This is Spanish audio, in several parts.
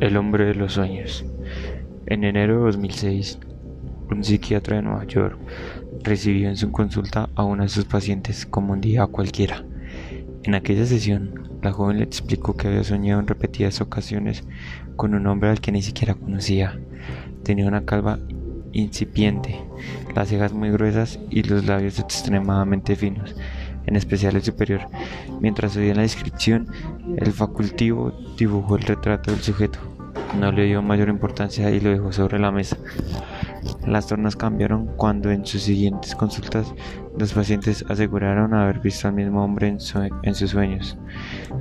El hombre de los sueños. En enero de 2006, un psiquiatra de Nueva York recibió en su consulta a uno de sus pacientes como un día cualquiera. En aquella sesión, la joven le explicó que había soñado en repetidas ocasiones con un hombre al que ni siquiera conocía. Tenía una calva incipiente, las cejas muy gruesas y los labios extremadamente finos, en especial el superior. Mientras oía la descripción, el facultivo dibujó el retrato del sujeto. No le dio mayor importancia y lo dejó sobre la mesa. Las tornas cambiaron cuando en sus siguientes consultas los pacientes aseguraron haber visto al mismo hombre en, sus sueños.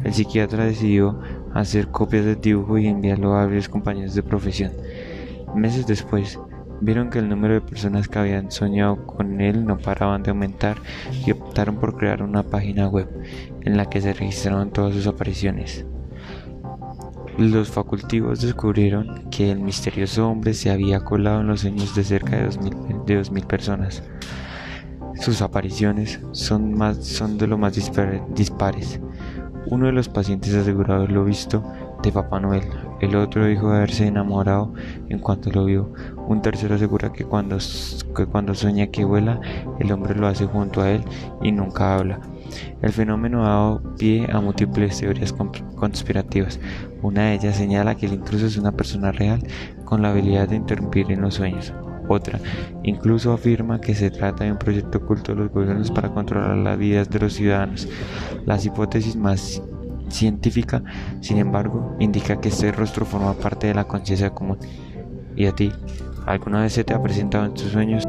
El psiquiatra decidió hacer copias del dibujo y enviarlo a varios compañeros de profesión. Meses después, vieron que el número de personas que habían soñado con él no paraban de aumentar y optaron por crear una página web en la que se registraron todas sus apariciones. Los facultivos descubrieron que el misterioso hombre se había colado en los sueños de cerca de 2.000 de personas. Sus apariciones son, más, son de lo más dispares. Uno de los pacientes aseguró lo visto de Papá Noel. El otro dijo haberse enamorado en cuanto lo vio. Un tercero asegura que cuando, que cuando sueña que vuela, el hombre lo hace junto a él y nunca habla. El fenómeno ha dado pie a múltiples teorías conspirativas. Una de ellas señala que el intruso es una persona real con la habilidad de interrumpir en los sueños. Otra incluso afirma que se trata de un proyecto oculto de los gobiernos para controlar las vidas de los ciudadanos. Las hipótesis más científica, sin embargo, indica que este rostro forma parte de la conciencia común. ¿Y a ti? ¿Alguna vez se te ha presentado en tus sueños?